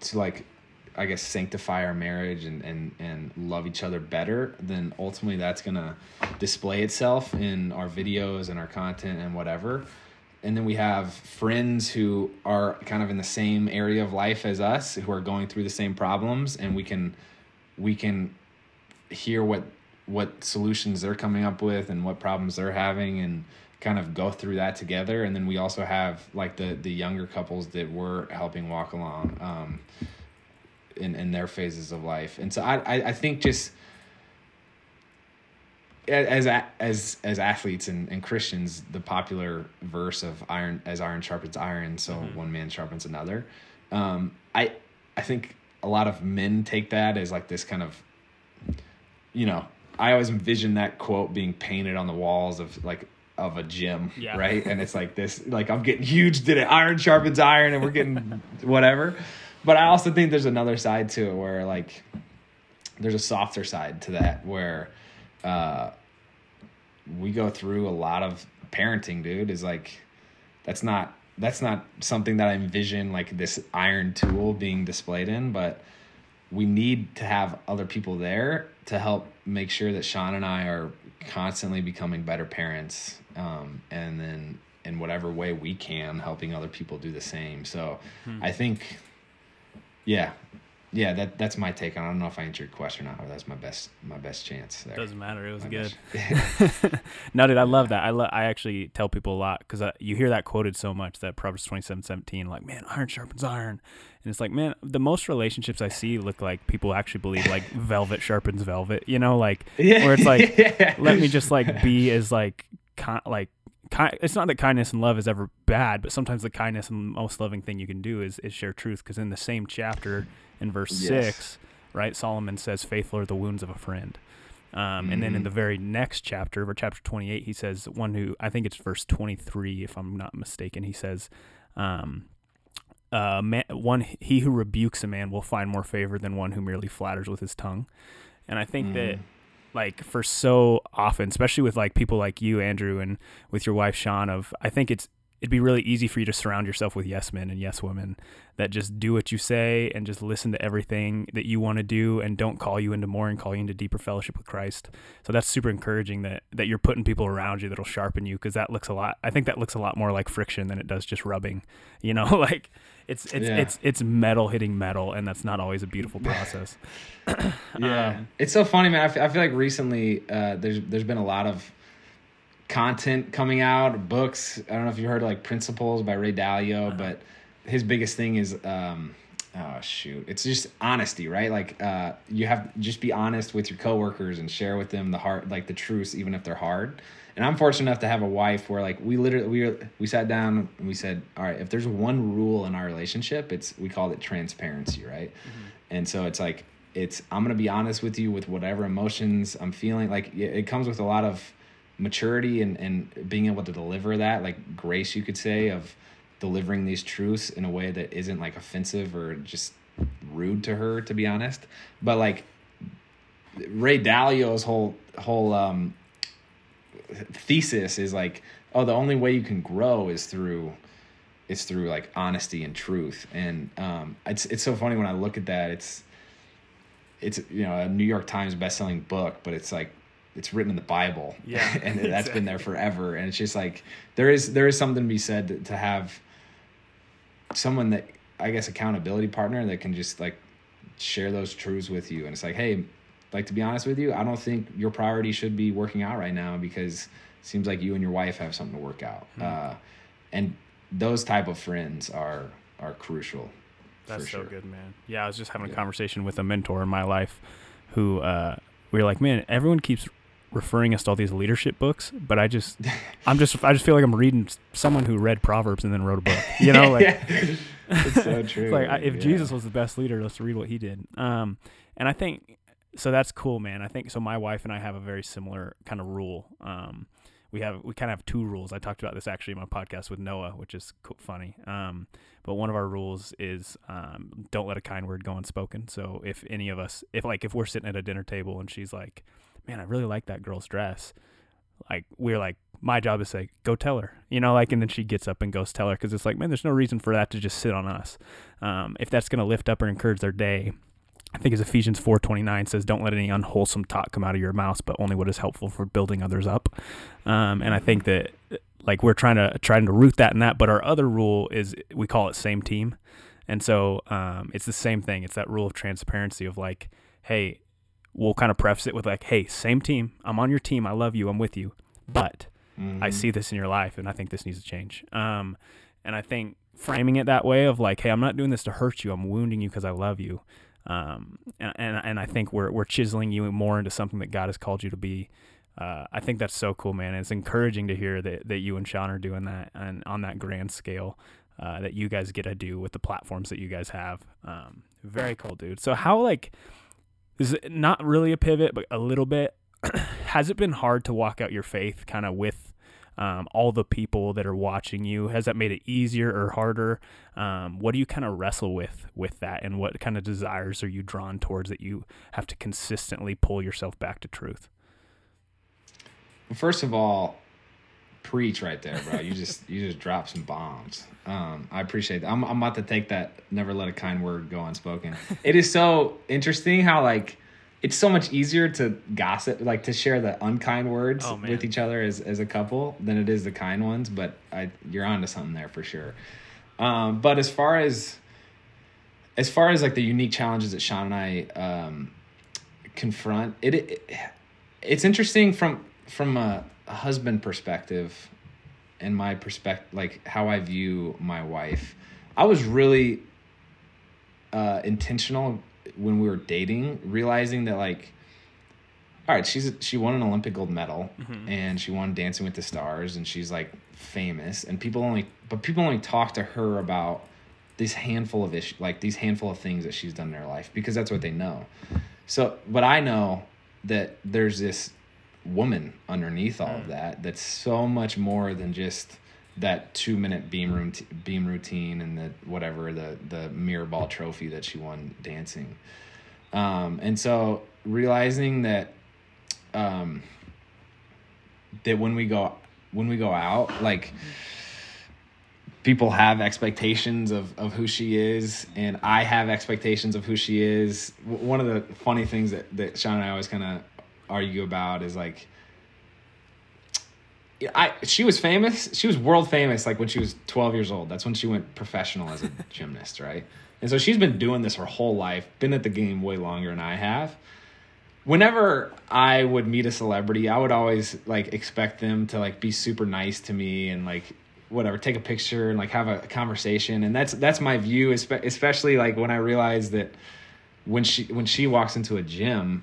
B: to like, I guess sanctify our marriage and and and love each other better, then ultimately that's gonna display itself in our videos and our content and whatever. And then we have friends who are kind of in the same area of life as us, who are going through the same problems, and we can we can hear what what solutions they're coming up with and what problems they're having and kind of go through that together and then we also have like the the younger couples that we're helping walk along um in in their phases of life and so i i, I think just as as as athletes and, and Christians, the popular verse of iron as iron sharpens iron, so
A: Mm-hmm.
B: one man sharpens another. Um, I I think a lot of men take that as like this kind of, you know, I always envision that quote being painted on the walls of like of a gym,
A: Yeah.
B: right? And it's like this, like I'm getting huge, did it? Iron sharpens iron, and we're getting whatever. But I also think there's another side to it where like there's a softer side to that where uh, we go through a lot of parenting, dude. Is like that's not that's not something that I envision like this iron tool being displayed in, but we need to have other people there to help make sure that Shawn and I are constantly becoming better parents, um, and then in whatever way we can, helping other people do the same. So
A: Hmm.
B: I think, yeah, yeah, that that's my take on. it. I don't know if I answered your question or not, but that's my best my best chance there.
A: Doesn't matter. It was
B: My
A: good. no, dude, I love that. I lo- I actually tell people a lot because you hear that quoted so much that Proverbs twenty seven seventeen, like, man, iron sharpens iron. And it's like, man, the most relationships I see look like people actually believe like velvet sharpens velvet, you know, like
B: yeah,
A: where it's like,
B: yeah.
A: let me just like be as like, ki- like, ki- it's not that kindness and love is ever bad, but sometimes the kindness and most loving thing you can do is, is share truth. Because in the same chapter, in verse
B: Yes.
A: six, right, Solomon says, "Faithful are the wounds of a friend." Um, And then in
B: Mhm.
A: the very next chapter, or chapter 28, he says, one who, I think it's verse 23, if I'm not mistaken, he says, um, uh, man, one, he who rebukes a man will find more favor than one who merely flatters with his tongue. And I think that,
B: Mhm.
A: Like, for so often, especially with like people like you, Andrew, and with your wife, Shawn, of, I think it's, it'd be really easy for you to surround yourself with yes men and yes women that just do what you say and just listen to everything that you want to do and don't call you into more and call you into deeper fellowship with Christ. So that's super encouraging that that you're putting people around you that'll sharpen you because that looks a lot. I think that looks a lot more like friction than it does just rubbing. You know, like it's it's
B: Yeah.
A: it's it's metal hitting metal, and that's not always a beautiful process.
B: Yeah,
A: Um,
B: it's so funny, man. I, f- I feel like recently uh, there's there's been a lot of content coming out, books. I don't know if you heard like Principles by Ray Dalio,
A: Uh-huh.
B: but his biggest thing is um, oh shoot, it's just honesty, right? Like uh, you have just be honest with your coworkers and share with them the heart, like the truths, even if they're hard. And I'm fortunate enough to have a wife where like we literally we were, we sat down and we said, all right, if there's one rule in our relationship, it's we called it transparency, right? And so it's like it's I'm gonna be honest with you with whatever emotions I'm feeling. Like it comes with a lot of maturity and and being able to deliver that, like grace, you could say, of delivering these truths in a way that isn't like offensive or just rude to her, to be honest. But like Ray Dalio's whole whole um, thesis is like, oh, the only way you can grow is through is through like honesty and truth. And um, it's it's so funny when I look at that. It's it's you know a New York Times best-selling book, but it's like it's written in the Bible.
A: Yeah,
B: and that's been there forever. And it's just like there is there is something to be said to, to have someone that I guess accountability partner that can just like share those truths with you. And it's like, hey, like to be honest with you, I don't think your priority should be working out right now because it seems like you and your wife have something to work out.
A: Hmm.
B: Uh, and those type of friends are are crucial.
A: That's so
B: sure.
A: good, man. Yeah, I was just having a conversation with a mentor in my life who uh, we were like, man, everyone keeps referring us to all these leadership books, but I just, I'm just, I just feel like I'm reading someone who read Proverbs and then wrote a book. You know, like
B: it's so true.
A: it's like I, if
B: Yeah.
A: Jesus was the best leader, let's read what he did. Um, and I think so. That's cool, man. I think so. My wife and I have a very similar kind of rule. Um, we have we kind of have two rules. I talked about this actually in my podcast with Noah, which is funny. Um, but one of our rules is um, don't let a kind word go unspoken. So if any of us, if like if we're sitting at a dinner table and she's like, "Man, I really like that girl's dress," like we're like, my job is say, "Go tell her," you know, like, and then she gets up and goes tell her because it's like, man, there's no reason for that to just sit on us. Um, if that's gonna lift up or encourage their day. I think as Ephesians 4:29 says, "Don't let any unwholesome talk come out of your mouth, but only what is helpful for building others up." Um, and I think that like we're trying to trying to root that in that, but our other rule is we call it same team, and so um, it's the same thing. It's that rule of transparency of like, hey, we'll kind of preface it with like, hey, same team. I'm on your team. I love you. I'm with you, but I
B: Mhm.
A: see this in your life, and I think this needs to change. Um, and I think framing it that way of like, hey, I'm not doing this to hurt you. I'm wounding you because I love you. Um, and, and and I think we're we're chiseling you more into something that God has called you to be. Uh, I think that's so cool, man. And it's encouraging to hear that that you and Shawn are doing that and on that grand scale. Uh, that you guys get to do with the platforms that you guys have. Um, very cool, dude. So how like is it not really a pivot, but a little bit? Has it been hard to walk out your faith kind of with um, all the people that are watching you? Has that made it easier or harder? Um, what do you kind of wrestle with with that, and what kind of desires are you drawn towards that you have to consistently pull yourself back to truth?
B: First of all, preach right there, bro. You just you just drop some bombs. Um, I appreciate that. I'm I'm about to take that. Never let a kind word go unspoken. it is so interesting how like it's so much easier to gossip, like to share the unkind words
A: Oh,
B: with each other as, as a couple than it is the kind ones. But I, you're onto something there for sure. Um, but as far as, as far as like the unique challenges that Shawn and I um, confront, it, it it's interesting from from a, a husband perspective, and my perspective, like how I view my wife. I was really uh, intentional when we were dating, realizing that like, all right, she's she won an Olympic gold medal, and she won Dancing with the Stars, and she's like famous, and people only but people only talk to her about these handful of issues, like these handful of things that she's done in her life, because that's what they know. So, but I know that there's this woman underneath all of that that's so much more than just that two minute beam room beam routine and the whatever the the mirror ball trophy that she won dancing. Um and so realizing that um that when we go when we go out like people have expectations of, of who she is and i have expectations of who she is. W- one of the funny things that, that shawn and i always kind of argue about is like I she was famous. She was world famous like when she was 12 years old. That's when she went professional as a gymnast, right? And so she's been doing this her whole life, been at the game way longer than I have. Whenever I would meet a celebrity, I would always like expect them to like be super nice to me and like whatever, take a picture and like have a conversation. And that's that's my view, especially like when I realize that when she when she walks into a gym,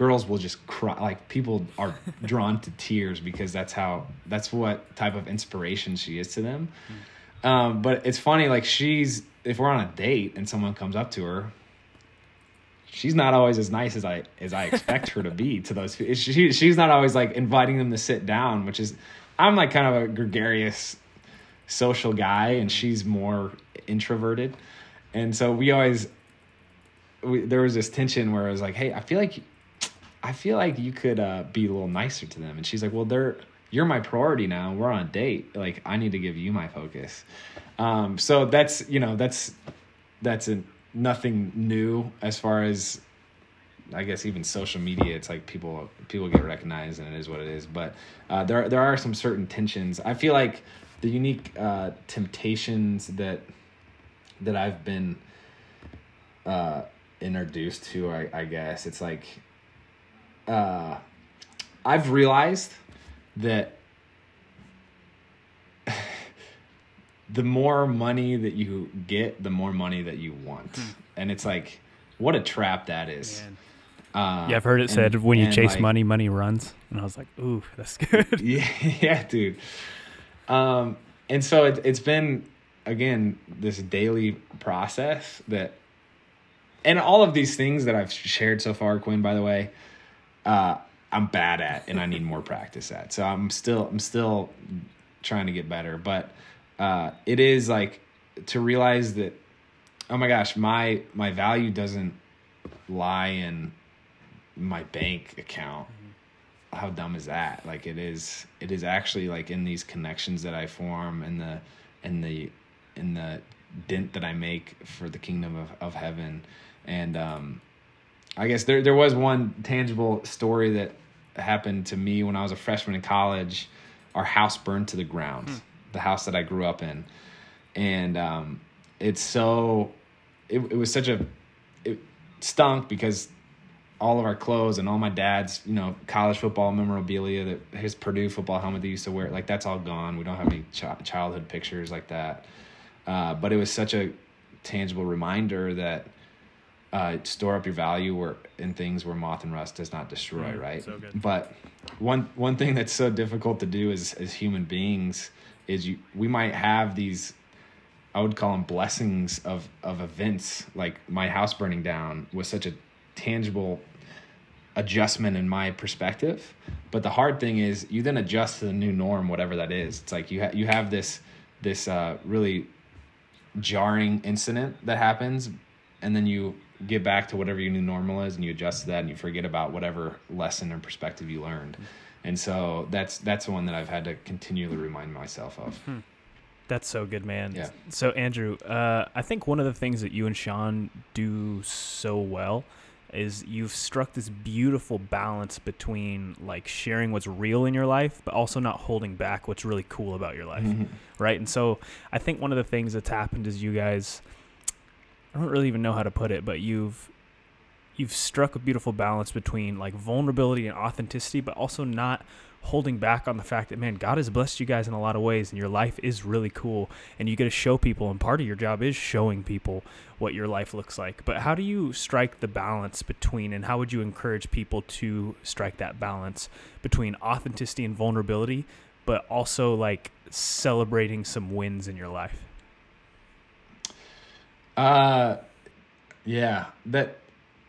B: girls will just cry like people are drawn to tears because that's how that's what type of inspiration she is to them. Um, but it's funny like she's if we're on a date and someone comes up to her she's not always as nice as i as i expect her to be to those she, she's not always like inviting them to sit down which is i'm like kind of a gregarious social guy and she's more introverted. And so we always we, there was this tension where I was like, "Hey, I feel like, I feel like you could uh, be a little nicer to them." And she's like, "Well, they're you're my priority now. We're on a date. Like, I need to give you my focus." Um, so that's you know that's that's a, nothing new as far as I guess even social media. It's like people people get recognized and it is what it is. But uh, there there are some certain tensions. I feel like the unique uh, temptations that that I've been uh, introduced to, I, I guess it's like uh, I've realized that the more money that you get, the more money that you want, and it's like what a trap that is. Uh,
A: Yeah, I've heard it
B: and-
A: said when you chase
B: like,
A: money, money runs. And I was like, ooh, that's good.
B: yeah, yeah, dude. Um, and so it, it's been again this daily process that, and all of these things that I've shared so far, Quinn. By the way, uh, I'm bad at, and I need more practice at. So I'm still, I'm still trying to get better. But uh, it is like to realize that, oh my gosh, my my value doesn't lie in my bank account how dumb is that like it is it is actually like in these connections that i form and the and the in the dent that i make for the kingdom of, of heaven and um i guess there there was one tangible story that happened to me when i was a freshman in college our house burned to the ground the house that i grew up in and um it's so it, it was such a it stunk because all of our clothes and all my dad's, you know, college football memorabilia, that his Purdue football helmet that he used to wear, like that's all gone. We don't have any ch- childhood pictures like that. Uh, but it was such a tangible reminder that uh, store up your value where in things where moth and rust does not destroy,
A: Mm,
B: right?
A: so good.
B: But one one thing that's so difficult to do as as human beings is you we might have these I would call them blessings of of events like my house burning down was such a tangible adjustment in my perspective. But the hard thing is you then adjust to the new norm, whatever that is. It's like you ha- you have this this uh, really jarring incident that happens, and then you get back to whatever your new normal is, and you adjust to that, and you forget about whatever lesson or perspective you learned. And so that's that's the one that I've had to continually remind myself of.
A: That's so good, man.
B: Yeah.
A: So Andrew, uh, I think one of the things that you and Shawn do so well is you've struck this beautiful balance between like sharing what's real in your life but also not holding back what's really cool about your life
B: Mhm.
A: right and so i think one of the things that's happened is you guys i don't really even know how to put it but you've you've struck a beautiful balance between like vulnerability and authenticity but also not holding back on the fact that man god has blessed you guys in a lot of ways and your life is really cool and you get to show people and part of your job is showing people what your life looks like. But how do you strike the balance between and how would you encourage people to strike that balance between authenticity and vulnerability but also like celebrating some wins in your life
B: Uh, yeah. That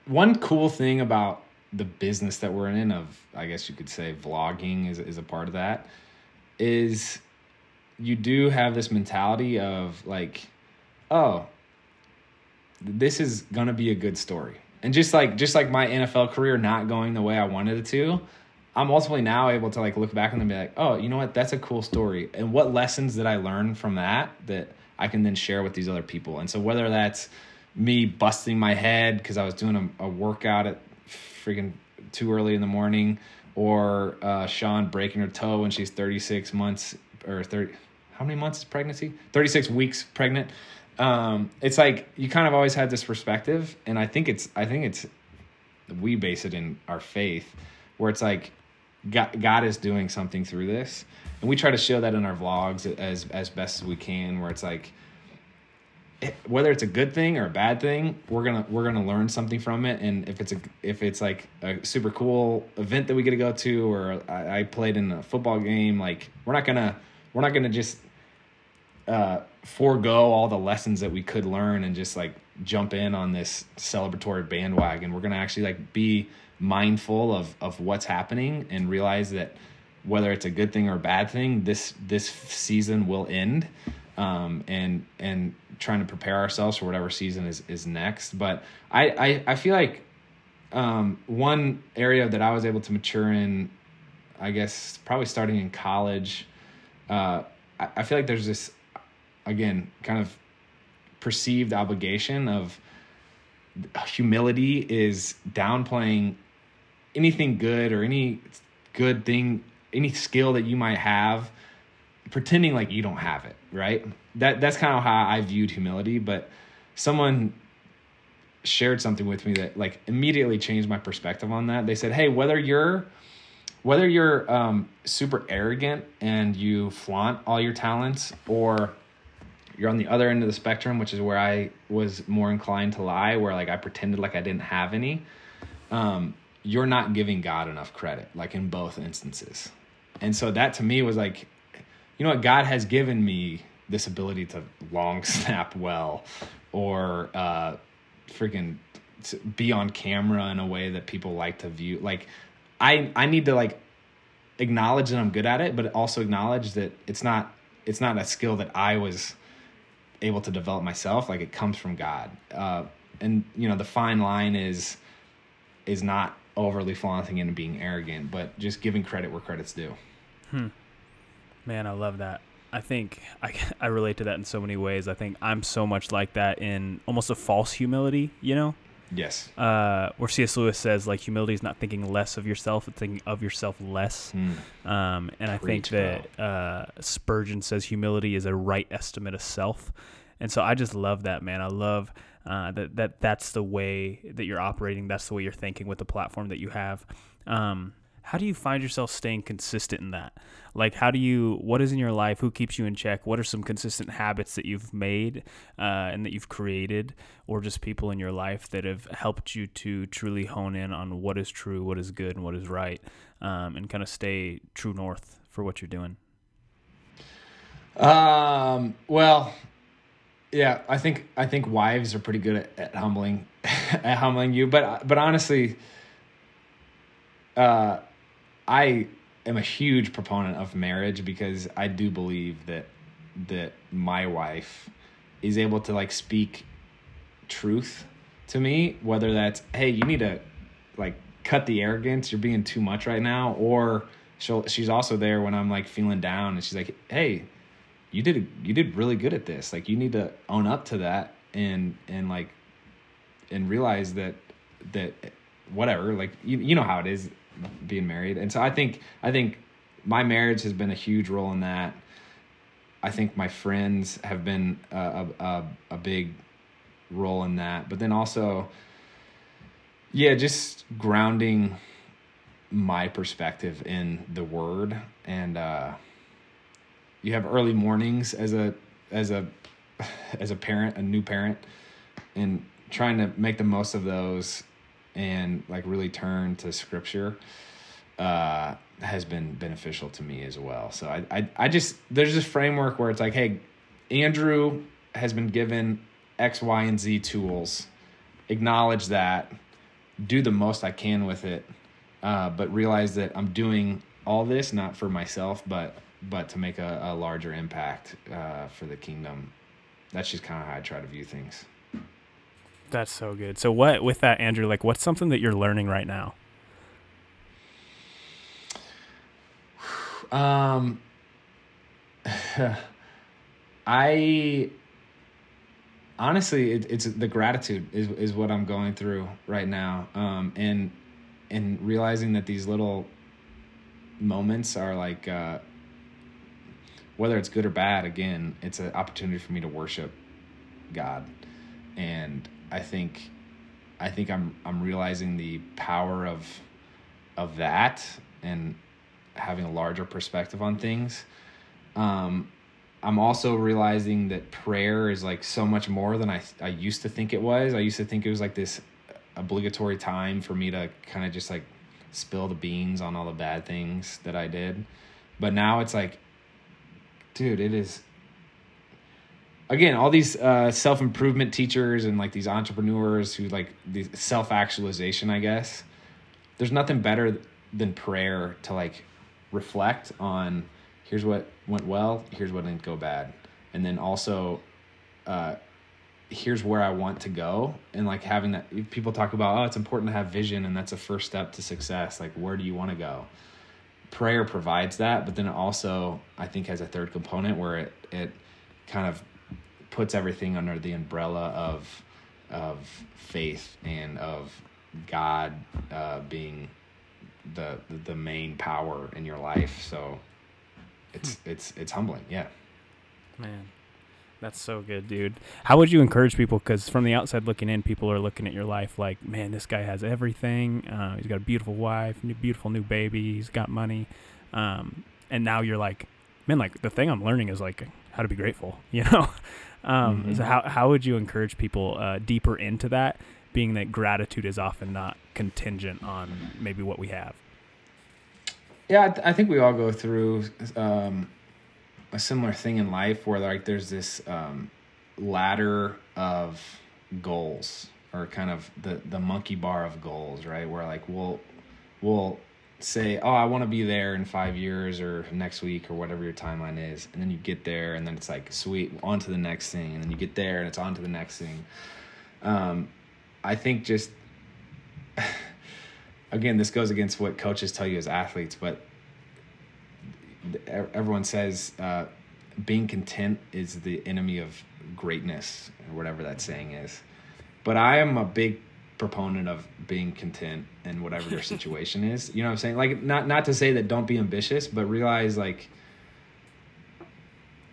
B: one cool thing about the business that we're in of, I guess you could say, vlogging is is a part of that. Is you do have this mentality of like, oh, this is gonna be a good story, and just like just like my NFL career not going the way I wanted it to. I'm ultimately now able to like look back and be like, oh, you know what? That's a cool story. And what lessons did I learn from that that I can then share with these other people? And so whether that's me busting my head because I was doing a, a workout at freaking too early in the morning, or uh, Shawn breaking her toe when she's 36 months or 30. How many months is pregnancy? 36 weeks pregnant. Um, it's like you kind of always had this perspective, and I think it's I think it's we base it in our faith, where it's like God, God is doing something through this, and we try to show that in our vlogs as as best as we can. Where it's like whether it's a good thing or a bad thing, we're gonna we're gonna learn something from it. And if it's a if it's like a super cool event that we get to go to, or I, I played in a football game, like we're not gonna we're not gonna just uh, forego all the lessons that we could learn and just like jump in on this celebratory bandwagon. We're gonna actually like be mindful of of what's happening and realize that whether it's a good thing or a bad thing, this this season will end, um, and and trying to prepare ourselves for whatever season is is next. But I I, I feel like um, one area that I was able to mature in, I guess probably starting in college. Uh, I, I feel like there's this again kind of perceived obligation of humility is downplaying anything good or any good thing any skill that you might have pretending like you don't have it right? That that's kind of how i viewed humility but someone shared something with me that like immediately changed my perspective on that. They said hey whether you're whether you're um, super arrogant and you flaunt all your talents or you're on the other end of the spectrum which is where i was more inclined to lie where like i pretended like i didn't have any um, you're not giving god enough credit like in both instances and so that to me was like you know what? God has given me this ability to long snap well or uh freaking be on camera in a way that people like to view. Like i i need to like acknowledge that i'm good at it but also acknowledge that it's not it's not a skill that i was able to develop myself. Like it comes from god. Uh and you know the fine line is is not overly flaunting and being arrogant but just giving credit where credit's due
A: Man, I love that. I think I, I relate to that in so many ways. I think I'm so much like that in almost a false humility, you know?
B: yes
A: Uh, where C.S. Lewis says, like, humility is not thinking less of yourself, it's thinking of yourself less.
B: Hmm.
A: Um, and I think that uh, Spurgeon says humility is a right estimate of self. And so I just love that, man. I love uh, that, that that's the way that you're operating. That's the way you're thinking with the platform that you have. Um, how do you find yourself staying consistent in that? Like, how do you, what is in your life? Who keeps you in check? What are some consistent habits that you've made uh, and that you've created, or just people in your life that have helped you to truly hone in on what is true, what is good, and what is right, um, and kind of stay true north for what you're doing?
B: Um. Well, yeah. I think I think wives are pretty good at, at humbling, at humbling you. But but honestly, uh, I am a huge proponent of marriage because I do believe that that my wife is able to like speak truth to me, whether that's hey, you need to like cut the arrogance, you're being too much right now, or she'll she's also there when I'm like feeling down and she's like, hey, you did you did really good at this. Like you need to own up to that and and like and realize that that whatever like you, you know how it is being married. And so i think i think my marriage has been a huge role in that. I think my friends have been a, a, a big role in that. But then also yeah just grounding my perspective in the word. And uh you have early mornings as a as a as a parent a new parent and trying to make the most of those and like really turn to scripture uh, has been beneficial to me as well. So I, I, I just there's this framework where it's like, hey, Andrew has been given X, Y, and Z tools. Acknowledge that, do the most I can with it, uh, but realize that I'm doing all this not for myself, but but to make a, a larger impact uh, for the kingdom. That's just kind of how I try to view things.
A: That's so good. So what with that, Andrew? Like, what's something that you're learning right now?
B: Um, I honestly, it, it's the gratitude is is what I'm going through right now. Um, and and realizing that these little moments are like, uh, whether it's good or bad, again, it's an opportunity for me to worship God, and I think I think I'm I'm realizing the power of of that and having a larger perspective on things. Um, I'm also realizing that prayer is like so much more than I I used to think it was. I used to think it was like this obligatory time for me to kind of just like spill the beans on all the bad things that I did. But now it's like dude, it is again all these uh, self-improvement teachers and like these entrepreneurs who like the self-actualization i guess there's nothing better than prayer to like reflect on here's what went well here's what didn't go bad. And then also uh, here's where i want to go. And like having that people talk about oh it's important to have vision and that's a first step to success. Like where do you want to go? Prayer provides that but then it also i think has a third component where it it kind of puts everything under the umbrella of of faith and of God uh, being the the main power in your life. So it's hmm. it's it's humbling. Yeah.
A: Man, that's so good, dude. How would you encourage people? Because from the outside looking in, people are looking at your life like, man, this guy has everything. Uh, he's got a beautiful wife, new, beautiful new baby. He's got money, um, and now you're like, man, like the thing I'm learning is like how to be grateful. You know, um, mm-hmm. So how how would you encourage people uh, deeper into that, being that gratitude is often not contingent on maybe what we have?
B: Yeah, I, th- I think we all go through um, a similar thing in life where like there's this um, ladder of goals or kind of the the monkey bar of goals, right? Where like we'll we'll say, oh, I want to be there in five years or next week or whatever your timeline is. And then you get there and then it's like, sweet, on to the next thing. And then you get there and it's on to the next thing. Um, I think just, again, this goes against what coaches tell you as athletes, but everyone says uh, being content is the enemy of greatness or whatever that saying is. But I am a big proponent of being content in whatever your situation is. You know what I'm saying? Like not not to say that don't be ambitious, but realize like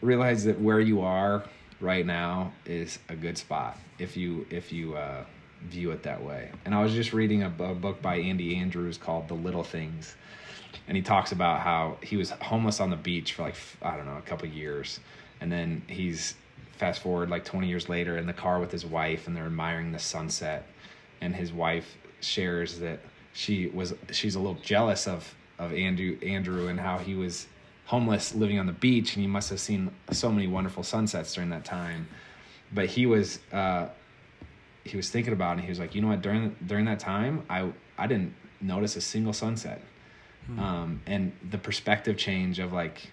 B: realize that where you are right now is a good spot if you if you uh, view it that way. And I was just reading a, a book by Andy Andrews called The Little Things, and he talks about how he was homeless on the beach for like I don't know a couple years, and then he's fast forward like 20 years later in the car with his wife and they're admiring the sunset and his wife shares that she was she's a little jealous of of Andrew Andrew and how he was homeless living on the beach and he must have seen so many wonderful sunsets during that time. But he was uh, he was thinking about it and he was like you know what? During during that time I I didn't notice a single sunset. Hmm. um, and the perspective change of like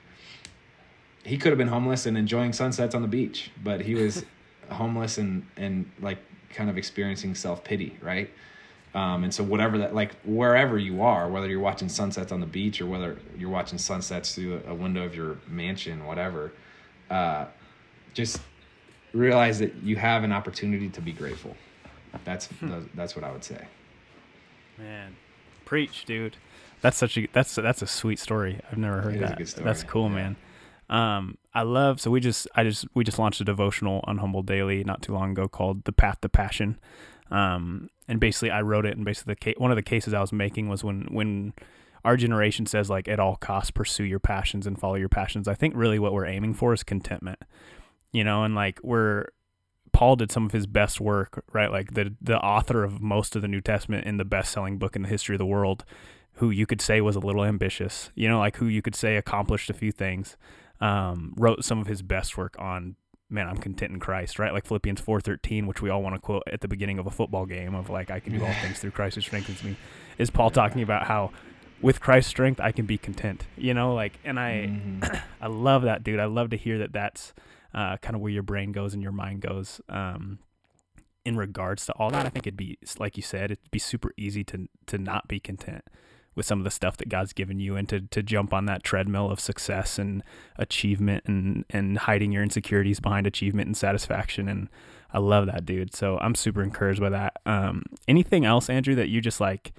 B: he could have been homeless and enjoying sunsets on the beach but he was homeless and and like kind of experiencing self pity, right? Um, and so whatever that like wherever you are, whether you're watching sunsets on the beach or whether you're watching sunsets through a, window of your mansion, whatever, uh, just realize that you have an opportunity to be grateful. That's hmm. that's what I would say.
A: Man, preach, dude. That's such a that's that's a sweet story. I've never heard
B: It is a
A: that. That's cool,
B: yeah.
A: man. Um, I love. So we just I just we just launched a devotional on Humble Daily not too long ago called "The Path to Passion." Um, and basically I wrote it, and basically the ca- one of the cases I was making was when when our generation says like at all costs pursue your passions and follow your passions. I think really what we're aiming for is contentment. You know, and like we're Paul did some of his best work, right? Like the the author of most of the New Testament in the best selling book in the history of the world, who you could say was a little ambitious, you know, like who you could say accomplished a few things, um, wrote some of his best work on man, I'm content in Christ, right? Like Philippians four thirteen, which we all want to quote at the beginning of a football game of like I can do all things through Christ who strengthens me. Is Paul talking about how with Christ's strength I can be content, you know, like and I
B: Mhm.
A: I love that, dude. I love to hear that that's uh, kind of where your brain goes and your mind goes. Um, in regards to all that, I think it'd be like you said, it'd be super easy to to not be content with some of the stuff that God's given you and to to jump on that treadmill of success and achievement and and hiding your insecurities behind achievement and satisfaction. And I love that, dude. So I'm super encouraged by that. Um, anything else, Andrew, that you just like?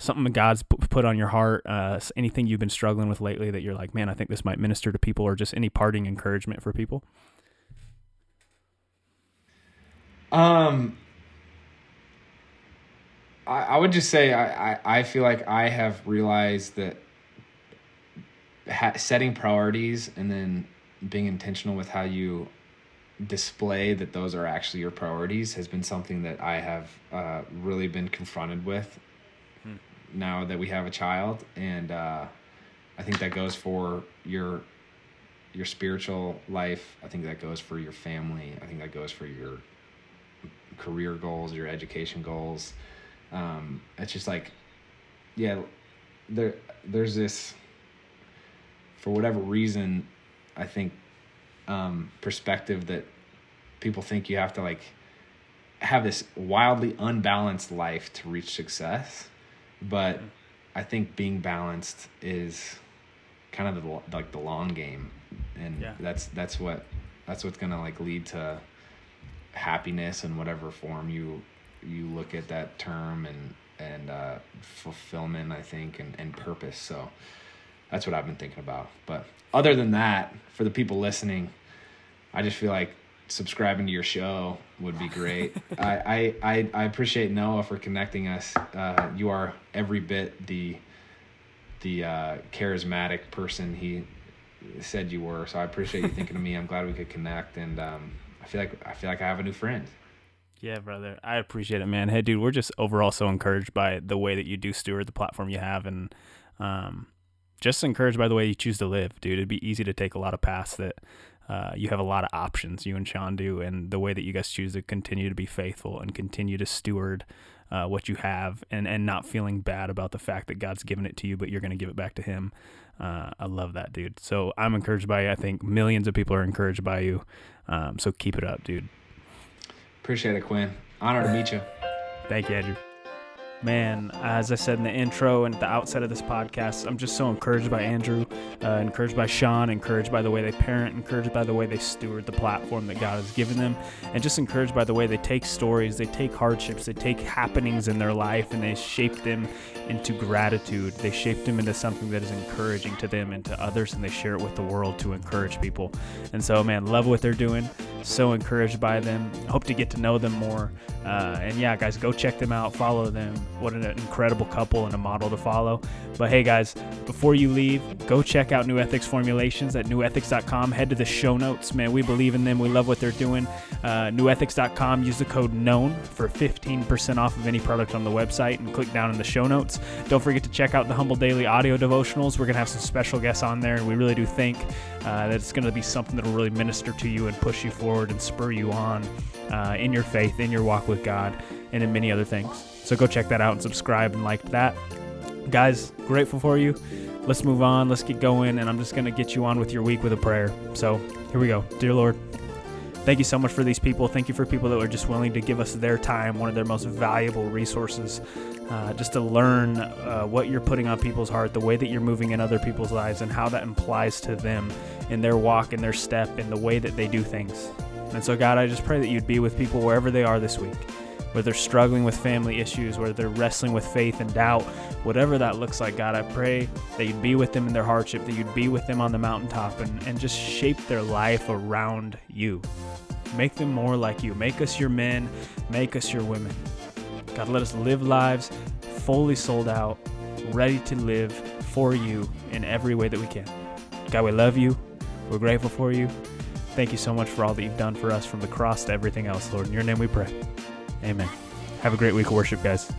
A: Something that God's put on your heart, uh, anything you've been struggling with lately that you're like, man, I think this might minister to people, or just any parting encouragement for people.
B: Um, I, I would just say I, I, I feel like I have realized that ha- setting priorities and then being intentional with how you display that those are actually your priorities has been something that I have uh, really been confronted with
A: Hmm.
B: now that we have a child, and uh, I think that goes for your your spiritual life. I think that goes for your family. I think that goes for your career goals, your education goals. Um, it's just like, yeah, there there's this for whatever reason, I think um, perspective that people think you have to like have this wildly unbalanced life to reach success, but I think being balanced is kind of the like the long game, and
A: Yeah.
B: that's that's what that's what's gonna like lead to happiness in whatever form you you look at that term and and uh, fulfillment I think and, and purpose. So that's what I've been thinking about. But other than that for the people listening I just feel like subscribing to your show would be great. I, I, I, I appreciate Noah for connecting us. Uh, you are every bit the the uh, charismatic person he said you were. So I appreciate you thinking of me. I'm glad we could connect. And um, I feel like I feel like I have a new friend
A: Yeah, brother. I appreciate it, man. Hey, dude, we're just overall so encouraged by the way that you do steward the platform you have and um, just encouraged by the way you choose to live, dude. It'd be easy to take a lot of paths that uh, you have a lot of options, you and Shawn do, and the way that you guys choose to continue to be faithful and continue to steward uh, what you have and, and not feeling bad about the fact that God's given it to you, but you're going to give it back to Him. Uh, I love that, dude. So I'm encouraged by you. I think millions of people are encouraged by you. Um, so keep it up, dude.
B: Appreciate it, Quinn. Honor to meet you.
A: Thank you, Andrew. Man, as I said in the intro and at the outset of this podcast, I'm just so encouraged by Andrew, uh, encouraged by Shawn, encouraged by the way they parent, encouraged by the way they steward the platform that God has given them, and just encouraged by the way they take stories, they take hardships, they take happenings in their life, and they shape them into gratitude. They shape them into something that is encouraging to them and to others, and they share it with the world to encourage people. And so, man, love what they're doing. So encouraged by them. Hope to get to know them more. Uh, and yeah, guys, go check them out. Follow them. What an incredible couple and a model to follow. But hey, guys, before you leave, go check out Nuethix Formulations at nuethix.com. Head to the show notes, man. We believe in them. We love what they're doing. Uh. Use the code KNOWN for 15% off of any product on the website and click down in the show notes. Don't forget to check out the Humble Daily audio devotionals. We're going to have some special guests on there, and we really do think uh, that it's going to be something that will really minister to you and push you forward and spur you on uh, in your faith, in your walk with God, and in many other things. So go check that out and subscribe and like that. Guys, grateful for you. Let's move on. Let's get going. And I'm just going to get you on with your week with a prayer. So here we go. Dear Lord, thank you so much for these people. Thank you for people that are just willing to give us their time, one of their most valuable resources, uh, just to learn uh, what you're putting on people's heart, the way that you're moving in other people's lives, and how that implies to them in their walk, in their step, in the way that they do things. And so, God, I just pray that you'd be with people wherever they are this week. whether they're struggling with family issues, whether they're wrestling with faith and doubt, whatever that looks like, God, I pray that you'd be with them in their hardship, that you'd be with them on the mountaintop, and, and just shape their life around you. Make them more like you. Make us your men, make us your women. God, let us live lives fully sold out, ready to live for you in every way that we can. God, we love you. We're grateful for you. Thank you so much for all that you've done for us from the cross to everything else, Lord. In your name we pray. Amen. Have a great week of worship, guys.